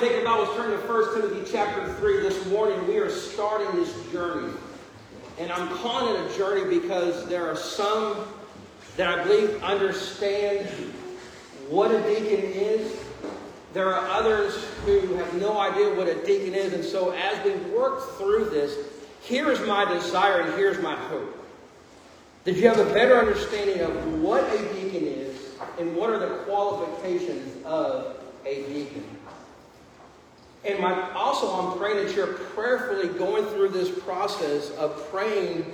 take your Bibles, turn to 1 Timothy chapter 3 this morning. We are starting this journey. And I'm calling it a journey because there are some that I believe understand what a deacon is. There are others who have no idea what a deacon is. And so as we work through this, here is my desire and here's my hope. That you have a better understanding of what a deacon is and what are the qualifications of a deacon. And my, also, I'm praying that you're prayerfully going through this process of praying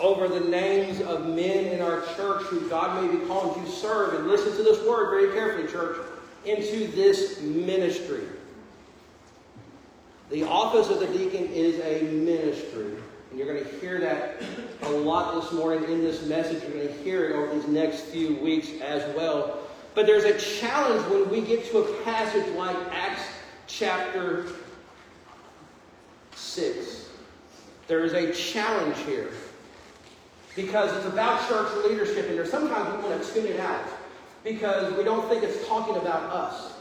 over the names of men in our church who God may be calling to serve. And listen to this word very carefully, church, into this ministry. The office of the deacon is a ministry. And you're going to hear that a lot this morning in this message. You're going to hear it over these next few weeks as well. But there's a challenge when we get to a passage like Acts chapter 6. There is a challenge here. Because it's about church leadership, and there's sometimes we want to tune it out because we don't think it's talking about us.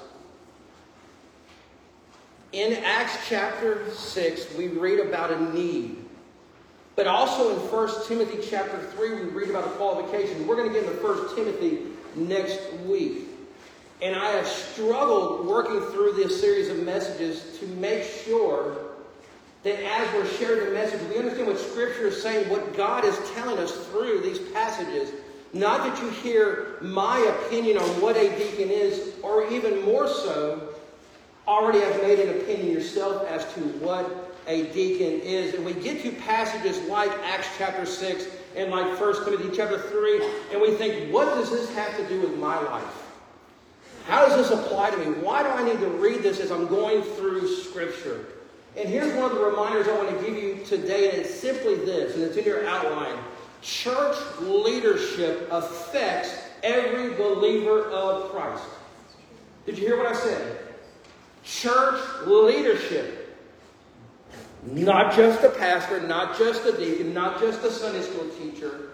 In Acts chapter 6, we read about a need. But also in 1 Timothy chapter 3, we read about a qualification. We're going to get into 1 Timothy next week. And I have struggled working through this series of messages to make sure that as we're sharing the message, we understand what Scripture is saying, what God is telling us through these passages. Not that you hear my opinion on what a deacon is, or even more so, already have made an opinion yourself as to what a deacon is. And we get to passages like Acts chapter 6 and like 1 Timothy chapter 3, and we think, what does this have to do with my life? How does this apply to me? Why do I need to read this as I'm going through Scripture? And here's one of the reminders I want to give you today, and it's simply this, and it's in your outline. Church leadership affects every believer of Christ. Did you hear what I said? Church leadership. Not just a pastor, not just a deacon, not just a Sunday school teacher,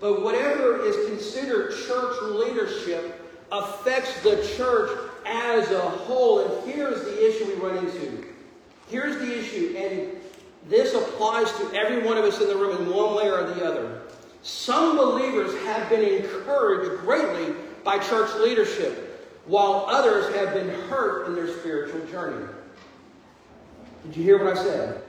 but whatever is considered church leadership affects the church as a whole. And here's the issue we run into. Here's the issue, and this applies to every one of us in the room in one way or the other. Some believers have been encouraged greatly by church leadership, while others have been hurt in their spiritual journey. Did you hear what I said?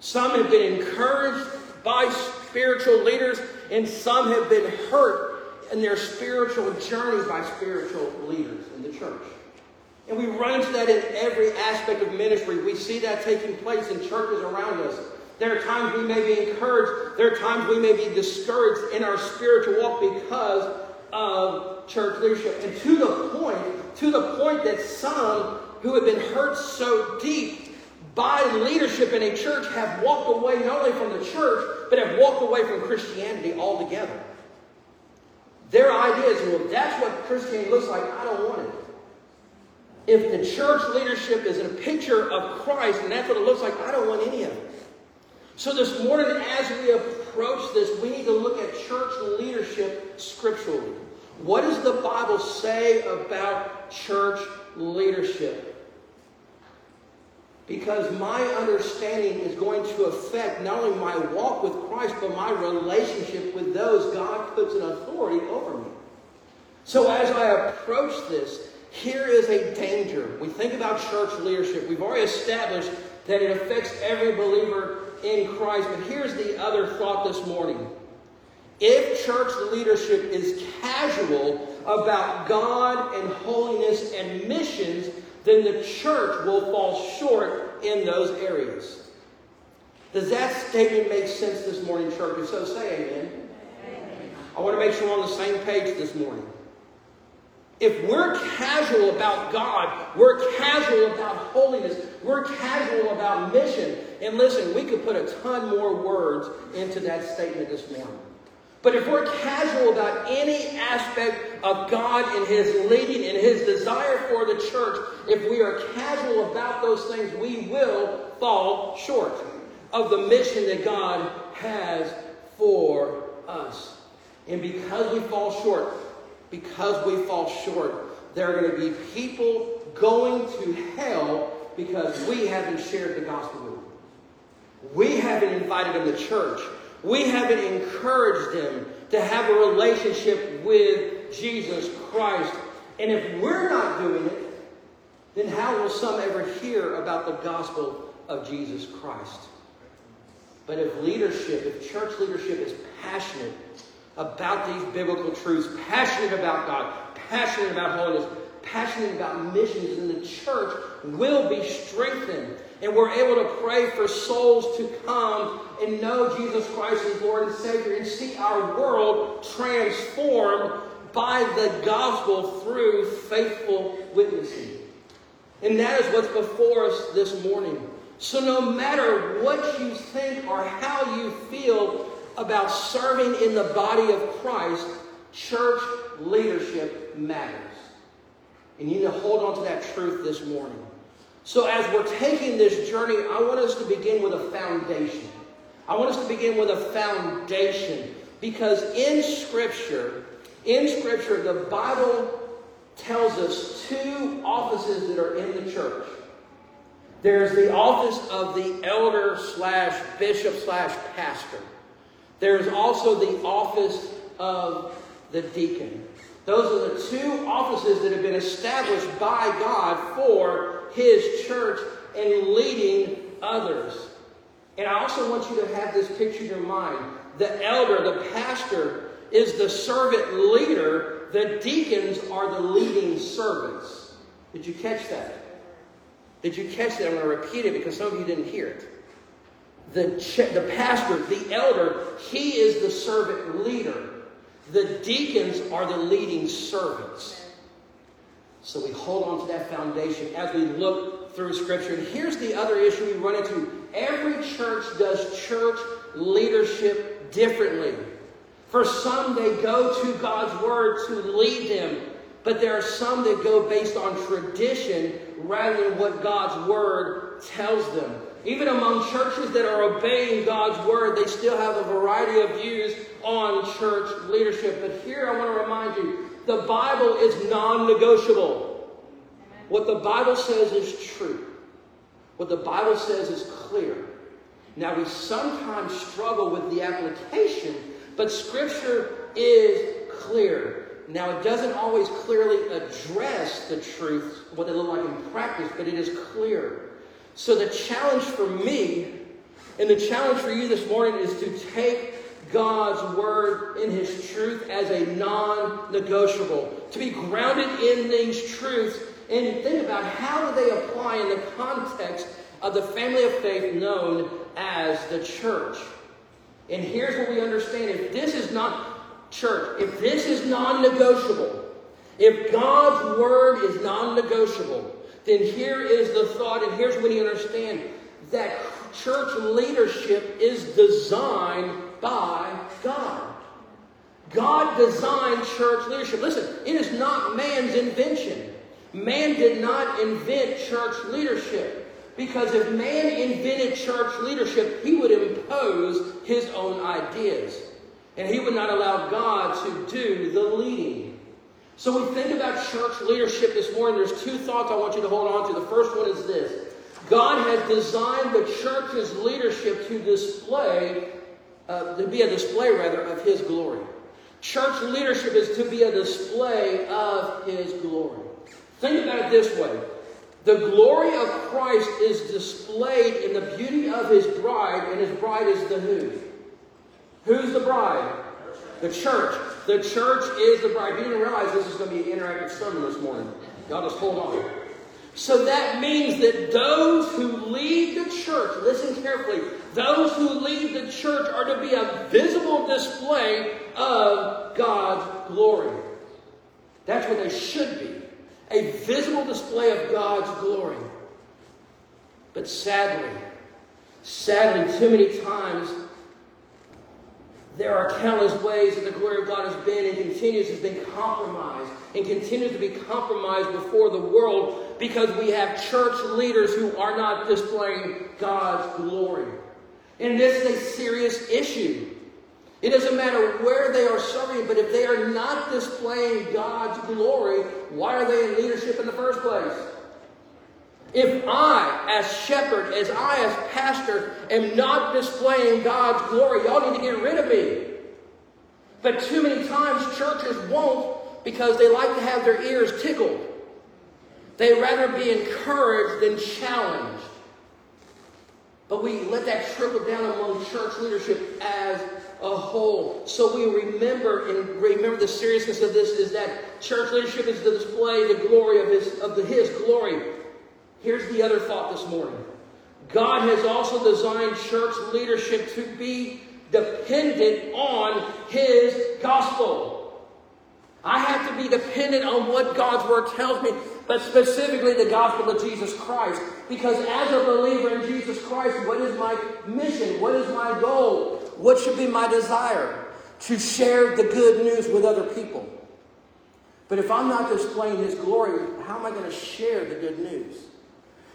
Some have been encouraged by spiritual leaders, and some have been hurt in their spiritual journeys by spiritual leaders in the church. And we run into that in every aspect of ministry. We see that taking place in churches around us. There are times we may be encouraged. There are times we may be discouraged in our spiritual walk because of church leadership. And to the point, to the point that some who have been hurt so deep by leadership in a church have walked away not only from the church, but have walked away from Christianity altogether. Their idea is, well, that's what Christianity looks like, I don't want it. If the church leadership is a picture of Christ and that's what it looks like, I don't want any of it. So this morning, as we approach this, we need to look at church leadership scripturally. What does the Bible say about church leadership? Because my understanding is going to affect not only my walk with Christ, but my relationship with those God puts in authority over me. So as I approach this, here is a danger. We think about church leadership. We've already established that it affects every believer in Christ. But here's the other thought this morning. If church leadership is casual about God and holiness and missions, then the church will fall short in those areas. Does that statement make sense this morning, church? If so, say amen. amen. I want to make sure we're on the same page this morning. If we're casual about God, we're casual about holiness, we're casual about mission, and listen, we could put a ton more words into that statement this morning. But if we're casual about any aspect of God and His leading and His desire for the church, if we are casual about those things, we will fall short of the mission that God has for us. And because we fall short, because we fall short, there are going to be people going to hell because we haven't shared the gospel with them. We haven't invited them to church. We haven't encouraged them to have a relationship with Jesus Christ. And if we're not doing it, then how will some ever hear about the gospel of Jesus Christ? But if leadership, if church leadership is passionate about these biblical truths, passionate about God, passionate about holiness, passionate about missions, then the church will be strengthened. And we're able to pray for souls to come and know Jesus Christ as Lord and Savior and see our world transformed by the gospel through faithful witnessing. And that is what's before us this morning. So, no matter what you think or how you feel about serving in the body of Christ, church leadership matters. And you need to hold on to that truth this morning. So, as we're taking this journey, I want us to begin with a foundation. I want us to begin with a foundation because in Scripture, in Scripture, the Bible tells us two offices that are in the church. There's the office of the elder slash bishop slash pastor. There's also the office of the deacon. Those are the two offices that have been established by God for His church and leading others. And I also want you to have this picture in your mind. The elder, the pastor, is the servant leader. The deacons are the leading servants. Did you catch that? Did you catch that? I'm going to repeat it because some of you didn't hear it. The, the pastor, the elder, he is the servant leader. The deacons are the leading servants. So we hold on to that foundation as we look through Scripture. And here's the other issue we run into every church does church leadership differently. For some, they go to God's Word to lead them, but there are some that go based on tradition rather than what God's Word tells them. Even among churches that are obeying God's Word, they still have a variety of views on church leadership. But here I want to remind you the Bible is non negotiable. What the Bible says is true, what the Bible says is clear. Now, we sometimes struggle with the application, but Scripture is clear. Now, it doesn't always clearly address the truth, what they look like in practice, but it is clear. So, the challenge for me and the challenge for you this morning is to take God's word in his truth as a non negotiable, to be grounded in these truths and think about how do they apply in the context of the family of faith known as the church. And here's what we understand. If this is not church, if this is non negotiable, if God's word is non negotiable, then here is the thought, and here's what you understand. That church leadership is designed by God. God designed church leadership. Listen, it is not man's invention. Man did not invent church leadership. Because if man invented church leadership, he would impose his own ideas. And he would not allow God to do the leading. So we think about church leadership this morning. There's two thoughts I want you to hold on to. The first one is this God has designed the church's leadership to display, uh, to be a display rather, of his glory. Church leadership is to be a display of his glory. Think about it this way the glory of Christ is displayed in the beauty of his bride, and his bride is the who? Who's the bride? The church. The church is the bride. You didn't realize this is going to be an interactive sermon this morning. Y'all just hold on. So that means that those who church, listen carefully, those who lead the church are to be a visible display of God's glory. That's what they should be a visible display of God's glory. But sadly, sadly, too many times, there are countless ways that the glory of God has been and continues has been compromised and continues to be compromised before the world because we have church leaders who are not displaying God's glory. And this is a serious issue. It doesn't matter where they are serving, but if they are not displaying God's glory, why are they in leadership in the first place? If I, as shepherd, as I, as pastor, am not displaying God's glory, y'all need to get rid of me. But too many times churches won't because they like to have their ears tickled. They rather be encouraged than challenged. But we let that trickle down among church leadership as a whole. So we remember and remember the seriousness of this is that church leadership is to display the glory of his of the his glory. Here's the other thought this morning. God has also designed church leadership to be dependent on his gospel. I have to be dependent on what God's word tells me, but specifically the gospel of Jesus Christ. Because as a believer in Jesus Christ, what is my mission? What is my goal? What should be my desire? To share the good news with other people. But if I'm not displaying His glory, how am I going to share the good news?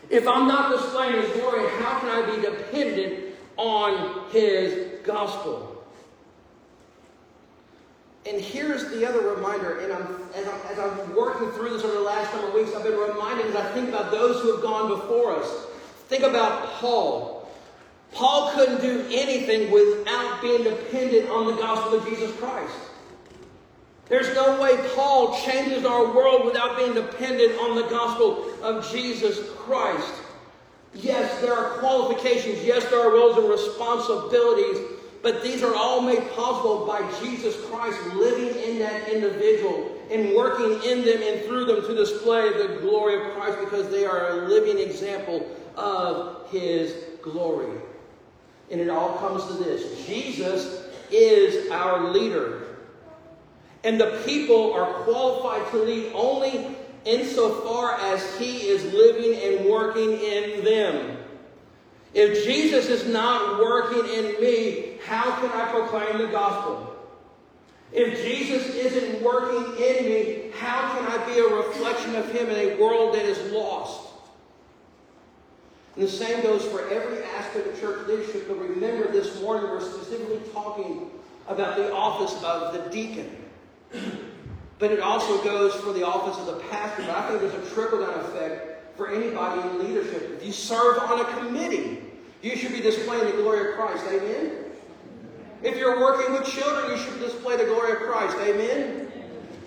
If I'm not displaying His glory, how can I be dependent on His gospel? And here's the other reminder, and I'm, as, I'm, as I'm working through this over the last number of weeks, I've been reminded as I think about those who have gone before us. Think about Paul. Paul couldn't do anything without being dependent on the gospel of Jesus Christ. There's no way Paul changes our world without being dependent on the gospel of Jesus Christ. Yes, there are qualifications. Yes, there are roles and responsibilities but these are all made possible by Jesus Christ living in that individual and working in them and through them to display the glory of Christ because they are a living example of his glory. And it all comes to this Jesus is our leader. And the people are qualified to lead only insofar as he is living and working in them. If Jesus is not working in me, how can I proclaim the gospel? If Jesus isn't working in me, how can I be a reflection of Him in a world that is lost? And the same goes for every aspect of church leadership. But remember, this morning we're specifically talking about the office of the deacon. But it also goes for the office of the pastor. But I think there's a trickle down effect for anybody in leadership. If you serve on a committee, you should be displaying the glory of Christ. Amen? If you're working with children, you should display the glory of Christ. Amen?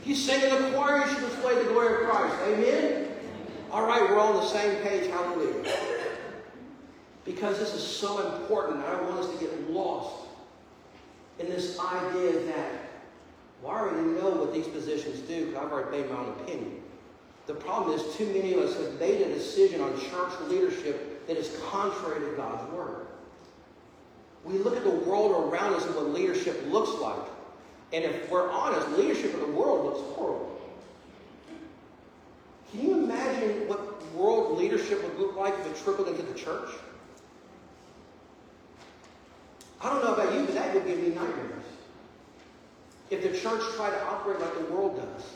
If you sing in the choir, you should display the glory of Christ. Amen? All right, we're on the same page. Hallelujah. Because this is so important, I don't want us to get lost in this idea that, well, I already know what these positions do because I've already made my own opinion. The problem is, too many of us have made a decision on church leadership that is contrary to God's Word. We look at the world around us and what leadership looks like. And if we're honest, leadership in the world looks horrible. Can you imagine what world leadership would look like if it trickled into the church? I don't know about you, but that would give me nightmares. If the church tried to operate like the world does.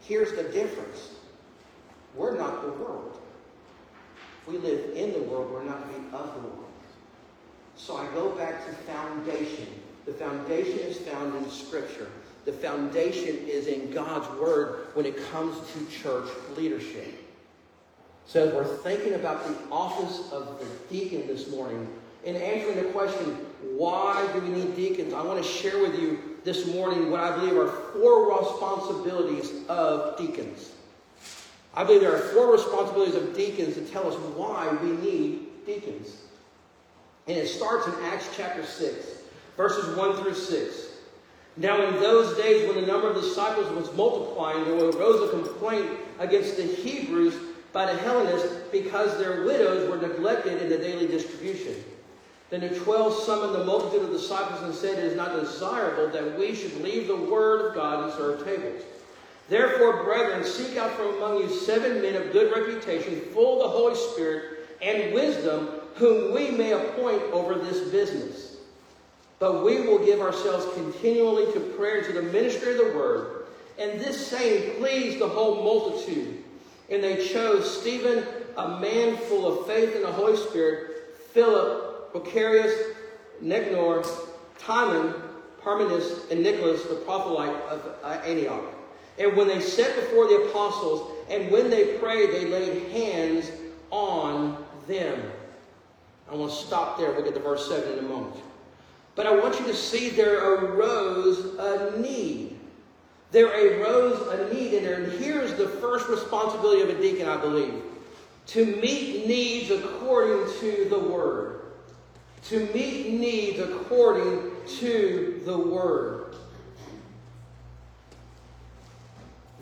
Here's the difference. We're not the world. We live in the world, we're not be of the world. So I go back to foundation. The foundation is found in Scripture. The foundation is in God's Word when it comes to church leadership. So as we're thinking about the office of the deacon this morning, in answering the question, why do we need deacons? I want to share with you this morning what I believe are four responsibilities of deacons. I believe there are four responsibilities of deacons to tell us why we need deacons. And it starts in Acts chapter 6, verses 1 through 6. Now, in those days, when the number of disciples was multiplying, there arose a complaint against the Hebrews by the Hellenists because their widows were neglected in the daily distribution. Then the twelve summoned the multitude of disciples and said, It is not desirable that we should leave the word of God and serve tables. Therefore, brethren, seek out from among you seven men of good reputation, full of the Holy Spirit and wisdom, whom we may appoint over this business. But we will give ourselves continually to prayer and to the ministry of the word. And this saying pleased the whole multitude. And they chose Stephen, a man full of faith in the Holy Spirit, Philip, Prochorus, Nicanor, Timon, Parmenas, and Nicholas, the proselyte of uh, Antioch. And when they sat before the apostles, and when they prayed, they laid hands on them. I want to stop there. We'll get to verse 7 in a moment. But I want you to see there arose a need. There arose a need there. And here's the first responsibility of a deacon, I believe to meet needs according to the Word. To meet needs according to the Word.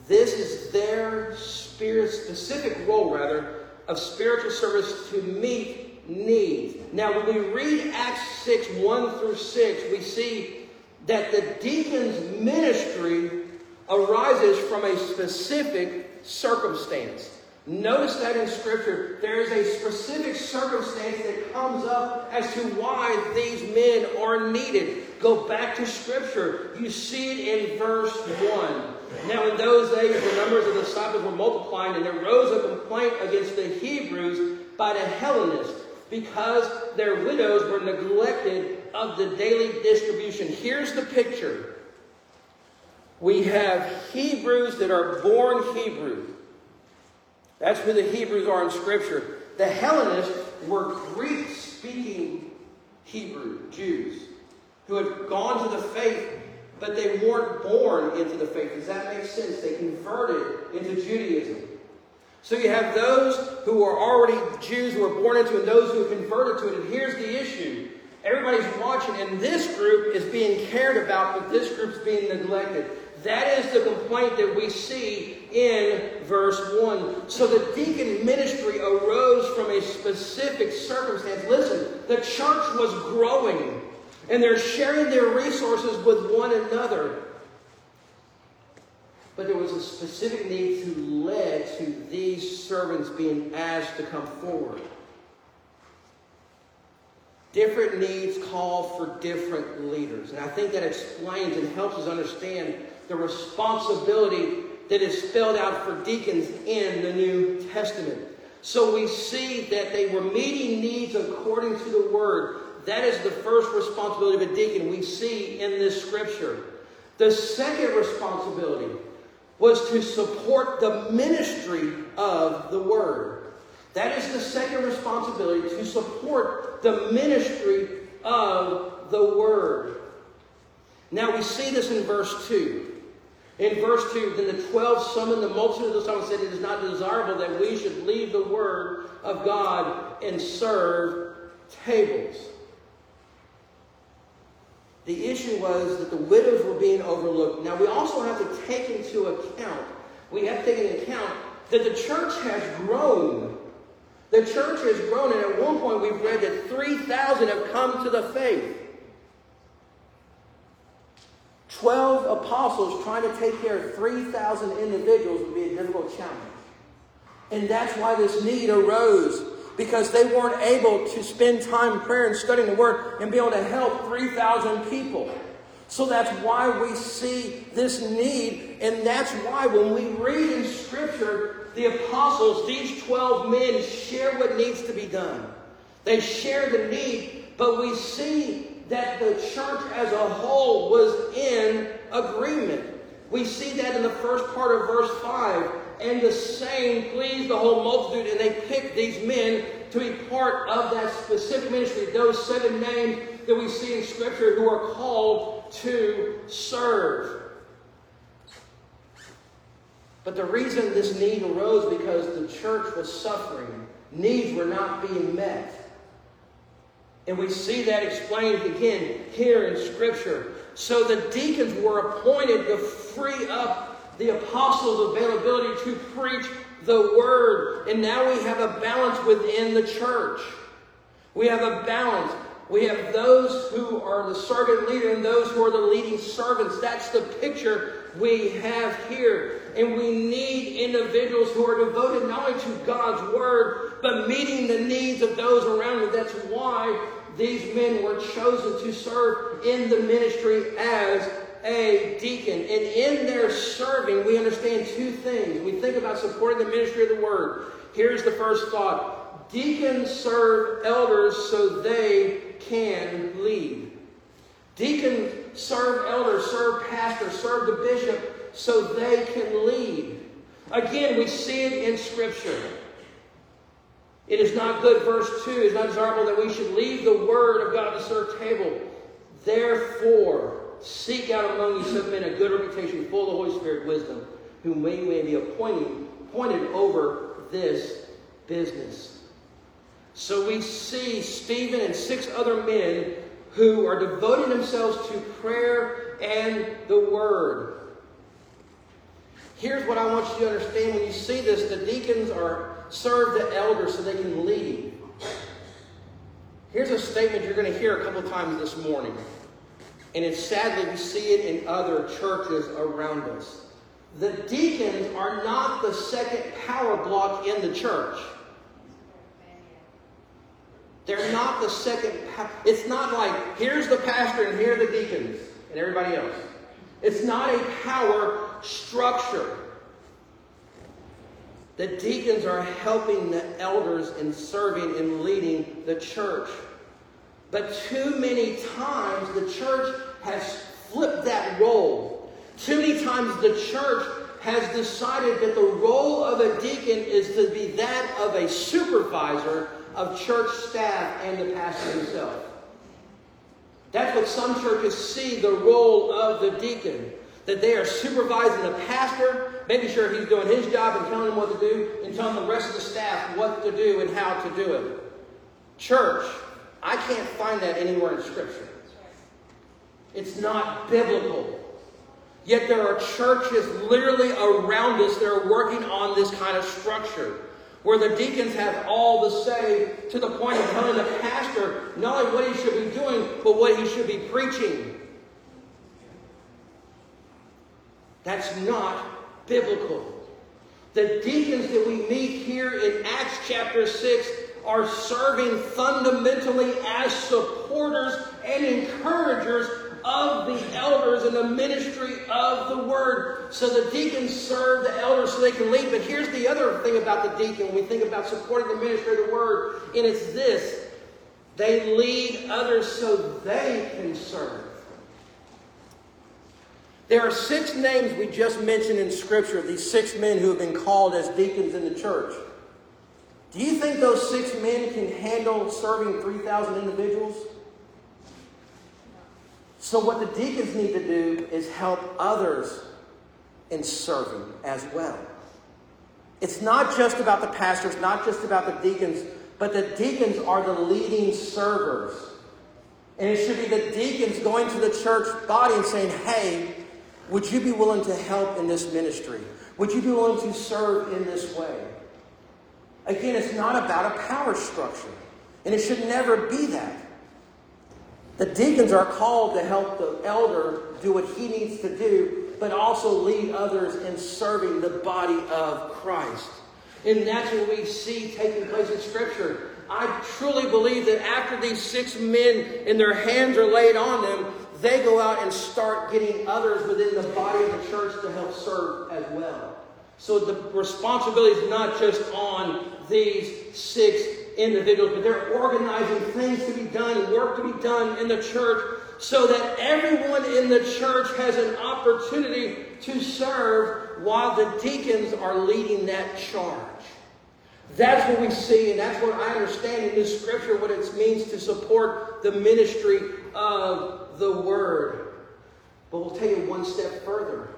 This is their spirit specific role, rather, of spiritual service to meet needs. Now, when we read Acts 6 1 through 6, we see that the deacon's ministry arises from a specific circumstance. Notice that in Scripture, there is a specific circumstance that comes up as to why these men are needed. Go back to Scripture. You see it in verse 1. Now, in those days, the numbers of the disciples were multiplying, and there rose a complaint against the Hebrews by the Hellenists because their widows were neglected of the daily distribution. Here's the picture we have Hebrews that are born Hebrew. That's who the Hebrews are in Scripture. The Hellenists were Greek speaking Hebrew Jews who had gone to the faith, but they weren't born into the faith. Does that make sense? They converted into Judaism. So you have those who are already Jews who were born into it and those who have converted to it. And here's the issue. Everybody's watching, and this group is being cared about, but this group's being neglected. That is the complaint that we see in verse 1. So the deacon ministry arose from a specific circumstance. Listen, the church was growing, and they're sharing their resources with one another. But there was a specific need to lead to these servants being asked to come forward. Different needs call for different leaders. And I think that explains and helps us understand the responsibility that is spelled out for deacons in the New Testament. So we see that they were meeting needs according to the word. That is the first responsibility of a deacon we see in this scripture. The second responsibility was to support the ministry of the word. That is the second responsibility to support the ministry of the word. Now we see this in verse 2. In verse 2, then the twelve summoned the multitude of the disciples and said, It is not desirable that we should leave the word of God and serve tables. The issue was that the widows were being overlooked. Now, we also have to take into account, we have to take into account that the church has grown. The church has grown, and at one point we've read that 3,000 have come to the faith. 12 apostles trying to take care of 3,000 individuals would be a difficult challenge. And that's why this need arose, because they weren't able to spend time in prayer and studying the Word and be able to help 3,000 people. So that's why we see this need, and that's why when we read in Scripture, the apostles, these 12 men, share what needs to be done. They share the need, but we see that the church as a whole was in agreement. We see that in the first part of verse 5. And the same pleased the whole multitude, and they picked these men to be part of that specific ministry, those seven names that we see in Scripture who are called to serve. But the reason this need arose because the church was suffering. Needs were not being met. And we see that explained again here in Scripture. So the deacons were appointed to free up the apostles' availability to preach the word. And now we have a balance within the church. We have a balance. We have those who are the servant leader and those who are the leading servants. That's the picture we have here. And we need individuals who are devoted not only to God's word, but meeting the needs of those around them. That's why these men were chosen to serve in the ministry as a deacon. And in their serving, we understand two things. We think about supporting the ministry of the word. Here's the first thought Deacons serve elders so they can lead. Deacons serve elders, serve pastors, serve the bishop so they can lead. Again, we see it in Scripture. It is not good, verse 2, it is not desirable that we should leave the word of God to serve table. Therefore, seek out among you some men of good reputation, full of the Holy Spirit wisdom, whom we may be appointing, appointed over this business. So we see Stephen and six other men who are devoting themselves to prayer and the word. Here's what I want you to understand when you see this the deacons are serve the elders so they can lead. Here's a statement you're going to hear a couple times this morning. And it's sadly we see it in other churches around us. The deacons are not the second power block in the church. They're not the second. It's not like here's the pastor and here are the deacons and everybody else. It's not a power structure. The deacons are helping the elders in serving and leading the church. But too many times the church has flipped that role. Too many times the church has decided that the role of a deacon is to be that of a supervisor of church staff and the pastor himself. That's what some churches see the role of the deacon. That they are supervising the pastor, making sure he's doing his job and telling him what to do, and telling the rest of the staff what to do and how to do it. Church, I can't find that anywhere in Scripture. It's not biblical. Yet there are churches literally around us that are working on this kind of structure where the deacons have all the say to the point of telling the pastor not only what he should be doing, but what he should be preaching. That's not biblical. The deacons that we meet here in Acts chapter 6 are serving fundamentally as supporters and encouragers of the elders in the ministry of the word. So the deacons serve the elders so they can lead. But here's the other thing about the deacon when we think about supporting the ministry of the word, and it's this they lead others so they can serve. There are six names we just mentioned in Scripture, these six men who have been called as deacons in the church. Do you think those six men can handle serving 3,000 individuals? So, what the deacons need to do is help others in serving as well. It's not just about the pastors, not just about the deacons, but the deacons are the leading servers. And it should be the deacons going to the church body and saying, hey, would you be willing to help in this ministry? Would you be willing to serve in this way? Again, it's not about a power structure, and it should never be that. The deacons are called to help the elder do what he needs to do, but also lead others in serving the body of Christ. And that's what we see taking place in Scripture. I truly believe that after these six men and their hands are laid on them, they go out and start getting others within the body of the church to help serve as well. So the responsibility is not just on these six individuals, but they're organizing things to be done, work to be done in the church, so that everyone in the church has an opportunity to serve while the deacons are leading that charge. That's what we see, and that's what I understand in this scripture what it means to support the ministry of the word. But we'll take it one step further.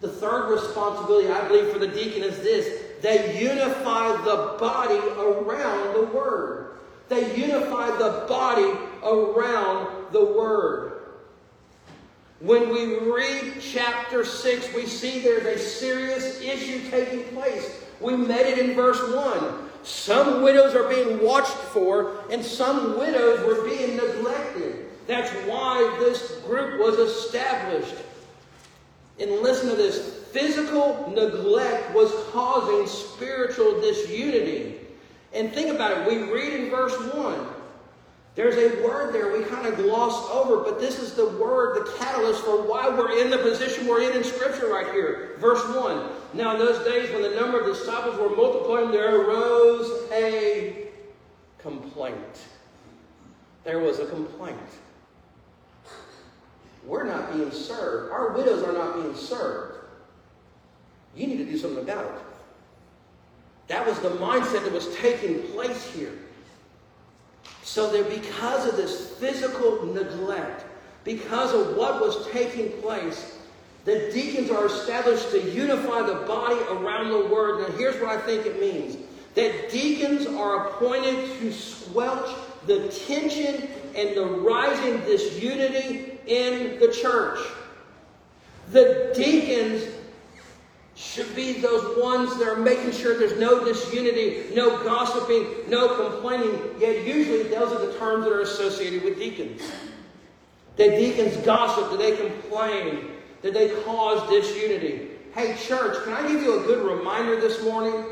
The third responsibility, I believe, for the deacon is this they unify the body around the Word. They unify the body around the Word. When we read chapter 6, we see there's a serious issue taking place. We met it in verse 1. Some widows are being watched for, and some widows were being neglected. That's why this group was established. And listen to this physical neglect was causing spiritual disunity. And think about it. We read in verse 1. There's a word there we kind of gloss over, but this is the word, the catalyst for why we're in the position we're in in Scripture right here. Verse 1. Now, in those days when the number of disciples were multiplying, there arose a complaint. There was a complaint. We're not being served. Our widows are not being served. You need to do something about it. That was the mindset that was taking place here. So that because of this physical neglect, because of what was taking place, the deacons are established to unify the body around the word. Now, here's what I think it means that deacons are appointed to squelch the tension and the rising disunity in the church. The deacons should be those ones that are making sure there's no disunity, no gossiping, no complaining. Yet usually those are the terms that are associated with deacons. That deacons gossip, that they complain, that they cause disunity. Hey, church, can I give you a good reminder this morning?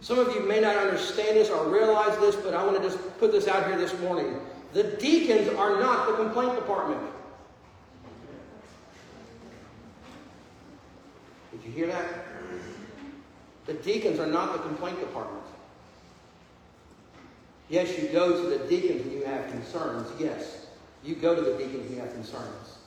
Some of you may not understand this or realize this, but I want to just put this out here this morning. The deacons are not the complaint department. Did you hear that? The deacons are not the complaint department. Yes, you go to the deacons when you have concerns. Yes, you go to the deacons when you have concerns.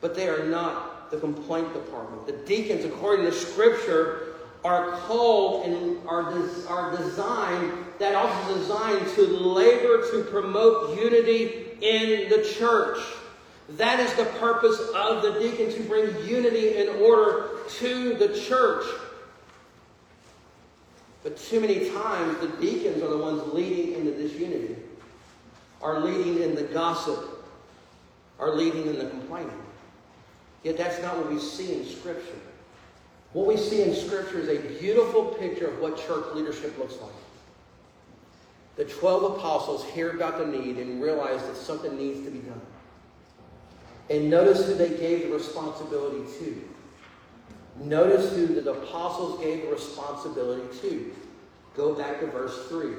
But they are not the complaint department. The deacons, according to Scripture, are called and are, des- are designed, that also designed to labor to promote unity in the church. That is the purpose of the deacon to bring unity and order to the church. But too many times the deacons are the ones leading into this unity, are leading in the gossip, are leading in the complaining. Yet that's not what we see in Scripture. What we see in Scripture is a beautiful picture of what church leadership looks like. The 12 apostles hear about the need and realize that something needs to be done. And notice who they gave the responsibility to. Notice who the apostles gave the responsibility to. Go back to verse 3.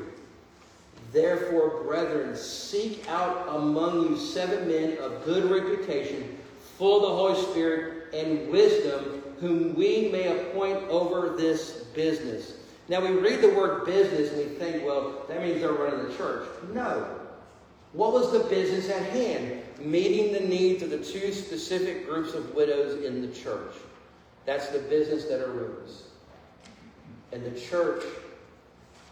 Therefore, brethren, seek out among you seven men of good reputation, full of the Holy Spirit and wisdom, whom we may appoint over this business. Now, we read the word business and we think, well, that means they're running the church. No. What was the business at hand? Meeting the needs of the two specific groups of widows in the church. That's the business that arose. And the church,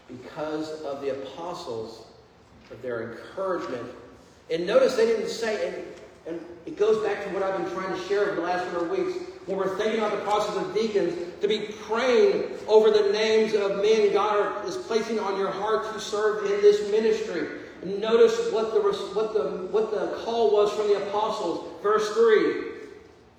because of the apostles, of their encouragement, and notice they didn't say, and, and it goes back to what I've been trying to share over the last number of weeks, when we're thinking about the process of deacons, to be praying over the names of men God is placing on your heart to serve in this ministry. Notice what the, what, the, what the call was from the apostles. Verse 3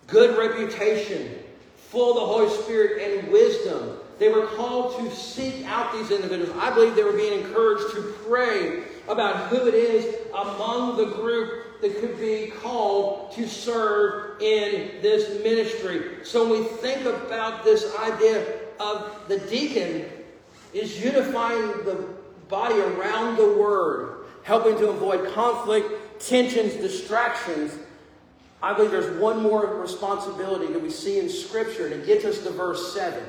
Good reputation, full of the Holy Spirit and wisdom. They were called to seek out these individuals. I believe they were being encouraged to pray about who it is among the group that could be called to serve in this ministry. So when we think about this idea of the deacon is unifying the body around the word helping to avoid conflict, tensions, distractions. I believe there's one more responsibility that we see in Scripture, and it gets us to verse 7.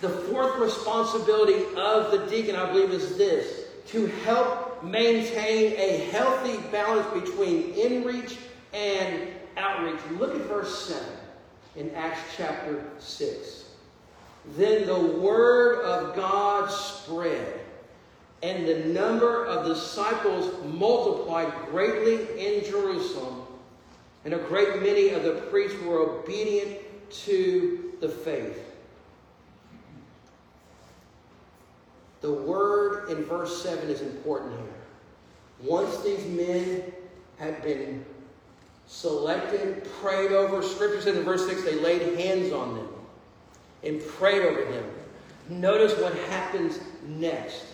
The fourth responsibility of the deacon, I believe, is this to help maintain a healthy balance between inreach and outreach. Look at verse 7 in Acts chapter 6. Then the word of God spread and the number of disciples multiplied greatly in Jerusalem, and a great many of the priests were obedient to the faith. The word in verse 7 is important here. Once these men had been selected, prayed over, Scripture says in verse 6 they laid hands on them and prayed over them. Notice what happens next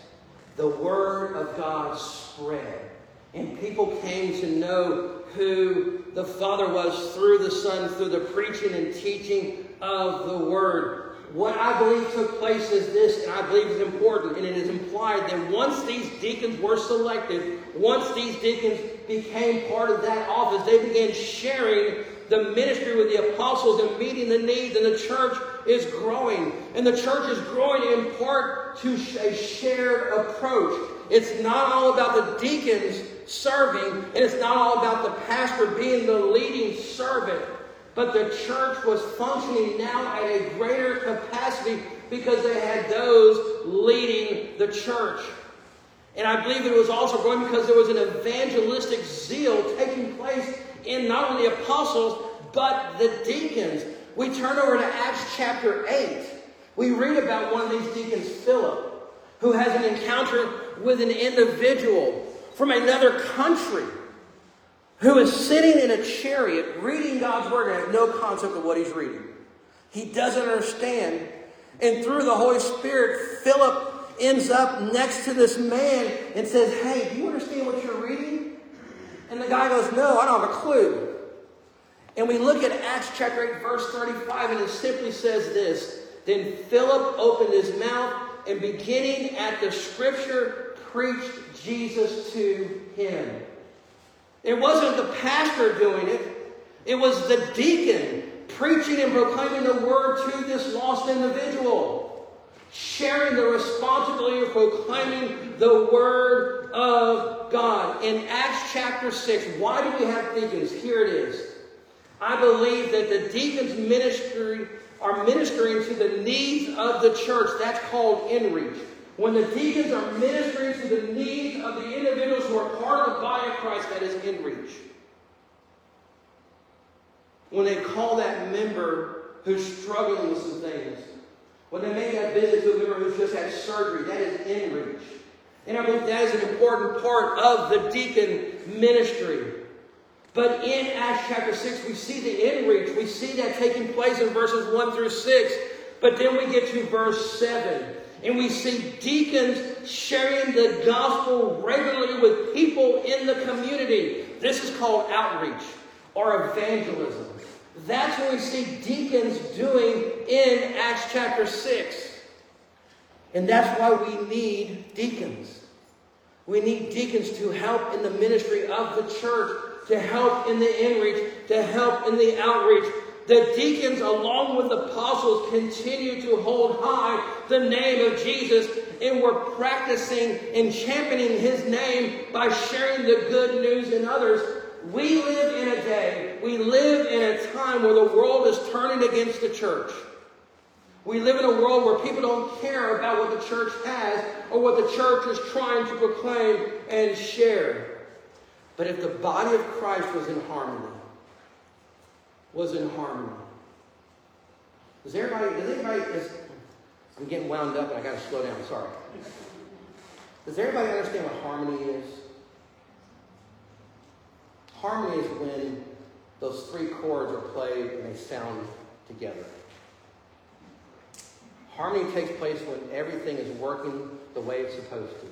the Word of God spread. And people came to know who the Father was through the Son, through the preaching and teaching of the Word. What I believe took place is this, and I believe is important, and it is implied that once these deacons were selected, once these deacons became part of that office, they began sharing the ministry with the apostles and meeting the needs, and the church is growing. And the church is growing in part to a shared approach. It's not all about the deacons serving, and it's not all about the pastor being the leading servant, but the church was functioning now at a greater capacity because they had those leading the church. And I believe it was also growing because there was an evangelistic zeal taking place in not only the apostles, but the deacons. We turn over to Acts chapter 8. We read about one of these deacons, Philip, who has an encounter with an individual from another country who is sitting in a chariot reading God's word and has no concept of what he's reading. He doesn't understand. And through the Holy Spirit, Philip ends up next to this man and says, Hey, do you understand what you're reading? And the guy goes, No, I don't have a clue. And we look at Acts chapter 8, verse 35, and it simply says this Then Philip opened his mouth and beginning at the scripture, preached Jesus to him. It wasn't the pastor doing it, it was the deacon preaching and proclaiming the word to this lost individual, sharing the responsibility of proclaiming the word of God. In Acts chapter 6, why do we have deacons? Here it is. I believe that the deacons' ministry are ministering to the needs of the church. That's called inreach. When the deacons are ministering to the needs of the individuals who are part of the body of Christ, that is in reach. When they call that member who's struggling with some things, when they make that visit to a member who's just had surgery, that is in reach. And I believe that is an important part of the deacon ministry. But in Acts chapter 6, we see the in reach. We see that taking place in verses 1 through 6. But then we get to verse 7. And we see deacons sharing the gospel regularly with people in the community. This is called outreach or evangelism. That's what we see deacons doing in Acts chapter 6. And that's why we need deacons. We need deacons to help in the ministry of the church, to help in the inreach, to help in the outreach, the deacons, along with the apostles, continue to hold high the name of Jesus, and we're practicing and championing his name by sharing the good news in others. We live in a day, we live in a time where the world is turning against the church. We live in a world where people don't care about what the church has or what the church is trying to proclaim and share. But if the body of Christ was in harmony, was in harmony. Does everybody, does anybody, is, I'm getting wound up and I got to slow down, sorry. Does everybody understand what harmony is? Harmony is when those three chords are played and they sound together. Harmony takes place when everything is working the way it's supposed to.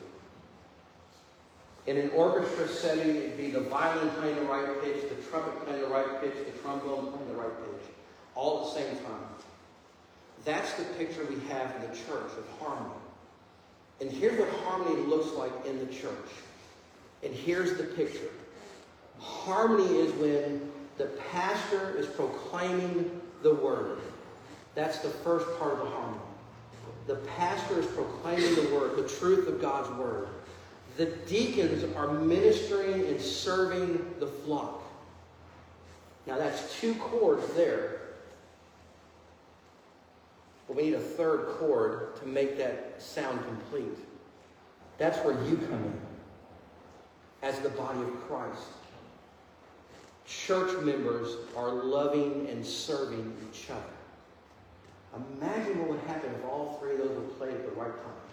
In an orchestra setting, it'd be the violin playing the right pitch, the trumpet playing the right pitch, the trombone playing the right pitch, all at the same time. That's the picture we have in the church of harmony. And here's what harmony looks like in the church. And here's the picture. Harmony is when the pastor is proclaiming the word. That's the first part of the harmony. The pastor is proclaiming the word, the truth of God's word. The deacons are ministering and serving the flock. Now that's two chords there. But we need a third chord to make that sound complete. That's where you come in as the body of Christ. Church members are loving and serving each other. Imagine what would happen if all three of those were played at the right time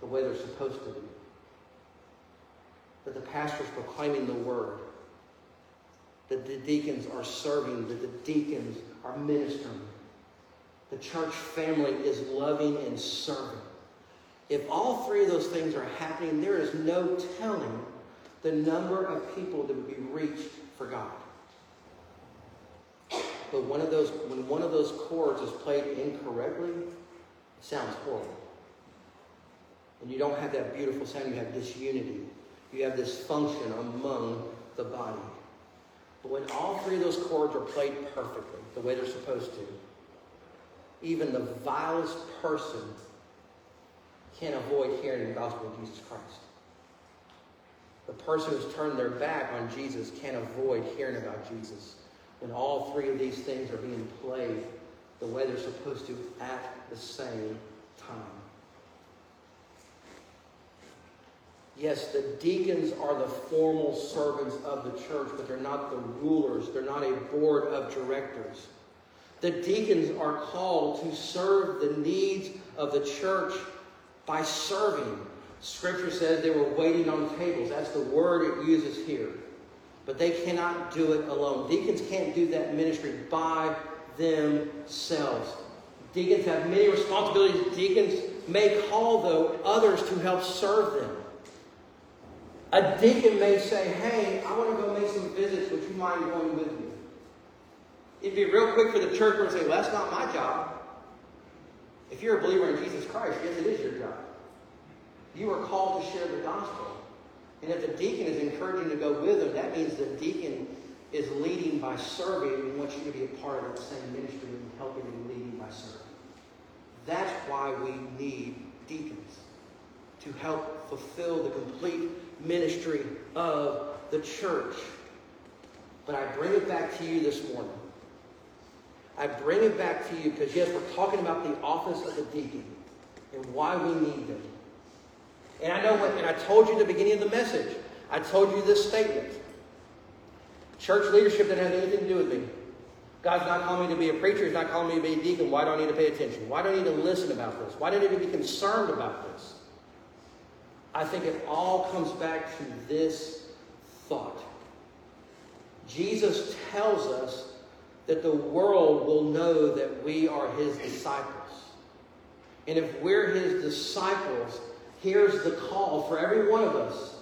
the way they're supposed to be. That the pastor's proclaiming the word. That the deacons are serving. That the deacons are ministering. The church family is loving and serving. If all three of those things are happening, there is no telling the number of people that would be reached for God. But one of those, when one of those chords is played incorrectly, it sounds horrible. And you don't have that beautiful sound, you have disunity. You have this function among the body. But when all three of those chords are played perfectly, the way they're supposed to, even the vilest person can't avoid hearing the gospel of Jesus Christ. The person who's turned their back on Jesus can't avoid hearing about Jesus when all three of these things are being played the way they're supposed to at the same time. Yes, the deacons are the formal servants of the church, but they're not the rulers. They're not a board of directors. The deacons are called to serve the needs of the church by serving. Scripture says they were waiting on tables. That's the word it uses here. But they cannot do it alone. Deacons can't do that ministry by themselves. Deacons have many responsibilities. Deacons may call, though, others to help serve them. A deacon may say, Hey, I want to go make some visits. Would you mind going with me? It'd be real quick for the church to say, Well, that's not my job. If you're a believer in Jesus Christ, yes, it is your job. You are called to share the gospel. And if the deacon is encouraging to go with them, that means the deacon is leading by serving and wants you to be a part of that same ministry and helping and leading by serving. That's why we need deacons to help fulfill the complete ministry of the church. But I bring it back to you this morning. I bring it back to you because, yes, we're talking about the office of the deacon and why we need them. And I know what, and I told you at the beginning of the message, I told you this statement. Church leadership doesn't have anything to do with me. God's not calling me to be a preacher. He's not calling me to be a deacon. Why do I need to pay attention? Why do I need to listen about this? Why do I need to be concerned about this? I think it all comes back to this thought. Jesus tells us that the world will know that we are his disciples. And if we're his disciples, here's the call for every one of us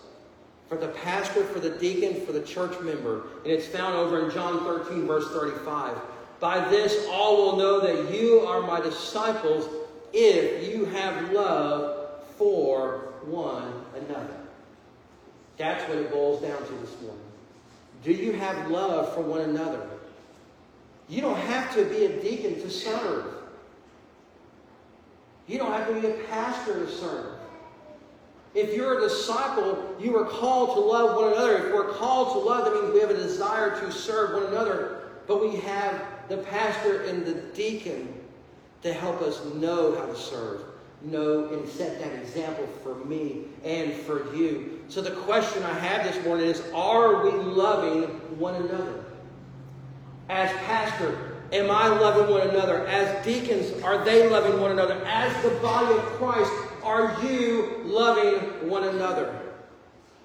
for the pastor, for the deacon, for the church member. And it's found over in John 13, verse 35. By this, all will know that you are my disciples if you have love for one another. That's what it boils down to this morning. Do you have love for one another? You don't have to be a deacon to serve. You don't have to be a pastor to serve. If you're a disciple, you are called to love one another. If we're called to love, that means we have a desire to serve one another. But we have the pastor and the deacon to help us know how to serve, know and set that example for me and for you. So the question I have this morning is Are we loving one another? As pastor, am I loving one another? As deacons, are they loving one another? As the body of Christ, are you loving one another?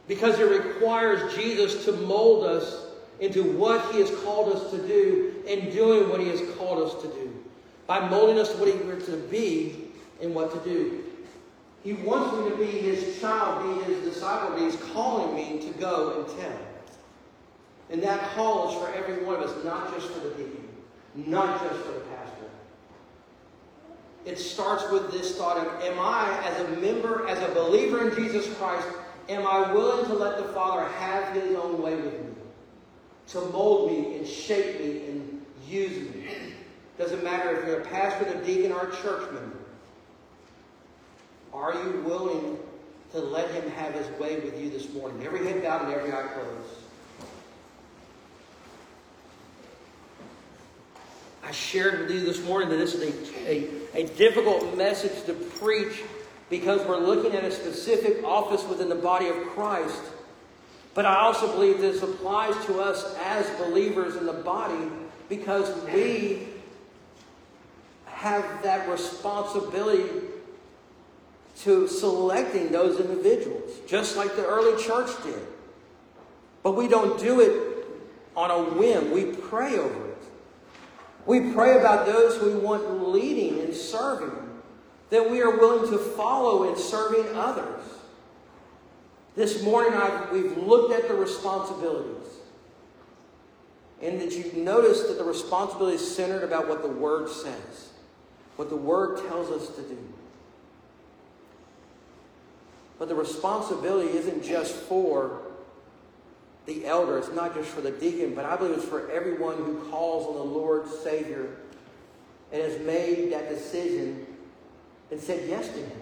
Because it requires Jesus to mold us into what He has called us to do and doing what He has called us to do. By molding us to what He wants to be and what to do. He wants me to be His child, be His disciple, He's calling me to go and tell. And that call is for every one of us, not just for the deacon, not just for the pastor. It starts with this thought of, am I, as a member, as a believer in Jesus Christ, am I willing to let the Father have His own way with me? To mold me and shape me and use me. Doesn't matter if you're a pastor, a deacon, or a church member. Are you willing to let Him have His way with you this morning? Every head bowed and every eye closed. I shared with you this morning that this is a, a, a difficult message to preach because we're looking at a specific office within the body of Christ. But I also believe this applies to us as believers in the body because we have that responsibility to selecting those individuals, just like the early church did. But we don't do it on a whim, we pray over it. We pray about those we want leading and serving, that we are willing to follow in serving others. This morning, I've, we've looked at the responsibilities. And did you notice that the responsibility is centered about what the Word says, what the Word tells us to do. But the responsibility isn't just for the elder, it's not just for the deacon, but I believe it's for everyone who calls on the Lord Savior and has made that decision and said yes to Him.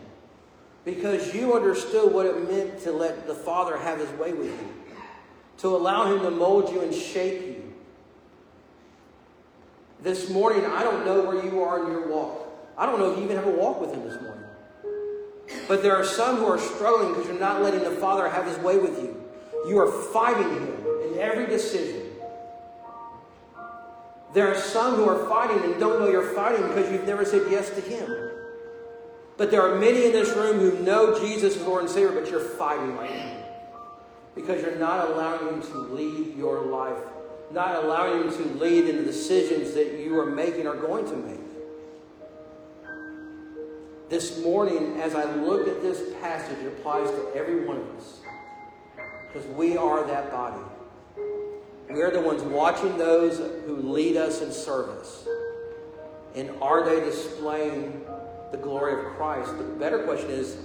because you understood what it meant to let the Father have his way with you, to allow him to mold you and shape you. This morning, I don't know where you are in your walk. I don't know if you even have a walk with him this morning. But there are some who are struggling because you're not letting the Father have his way with you. You are fighting him in every decision. There are some who are fighting and don't know you're fighting because you've never said yes to him. But there are many in this room who know Jesus is Lord and Savior, but you're fighting right now. Because you're not allowing him to lead your life, not allowing him to lead in the decisions that you are making or going to make. This morning, as I look at this passage, it applies to every one of us. Because we are that body. We are the ones watching those who lead us in service. And are they displaying the glory of Christ? The better question is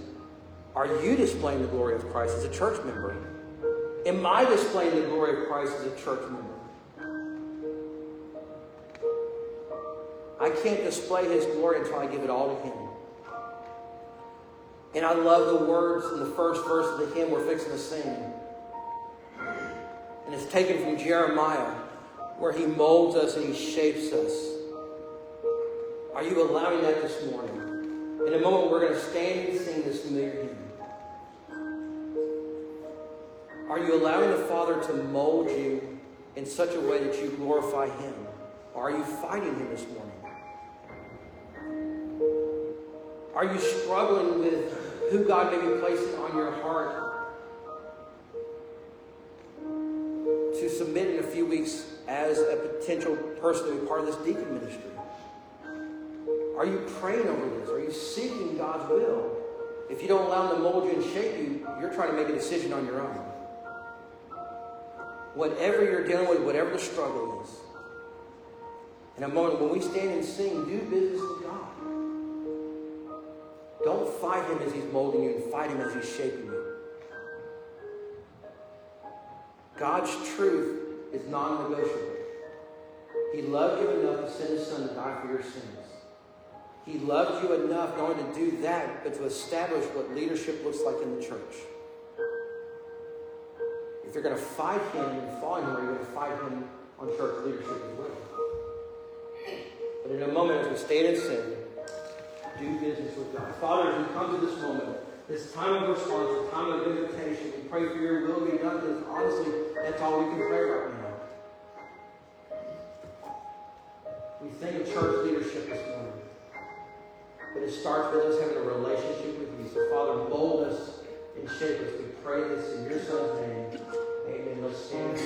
are you displaying the glory of Christ as a church member? Am I displaying the glory of Christ as a church member? I can't display his glory until I give it all to him. And I love the words in the first verse of the hymn we're fixing to sing. And it's taken from Jeremiah, where he molds us and he shapes us. Are you allowing that this morning? In a moment, we're going to stand and sing this familiar hymn. Are you allowing the Father to mold you in such a way that you glorify Him? Or are you fighting Him this morning? Are you struggling with who God may be placing on your heart to submit in a few weeks as a potential person to be part of this deacon ministry? Are you praying over this? Are you seeking God's will? If you don't allow Him to mold you and shape you, you're trying to make a decision on your own. Whatever you're dealing with, whatever the struggle is, in a moment when we stand and sing, do business with God. Don't fight him as he's molding you and fight him as he's shaping you. God's truth is non negotiable. He loved you enough to send his son to die for your sins. He loved you enough not only to do that, but to establish what leadership looks like in the church. If you're going to fight him and follow him, you're going to fight him on church leadership as well. But in a moment, as we stand and sing, do business with God. Father, as we come to this moment, this time of response, this time of invitation, we pray for your will be done because honestly, that's all we can pray right now. We think of church leadership this morning. But it starts with us having a relationship with you. So, Father, mold us and shape us. We pray this in your Son's name. Amen. Let's stand.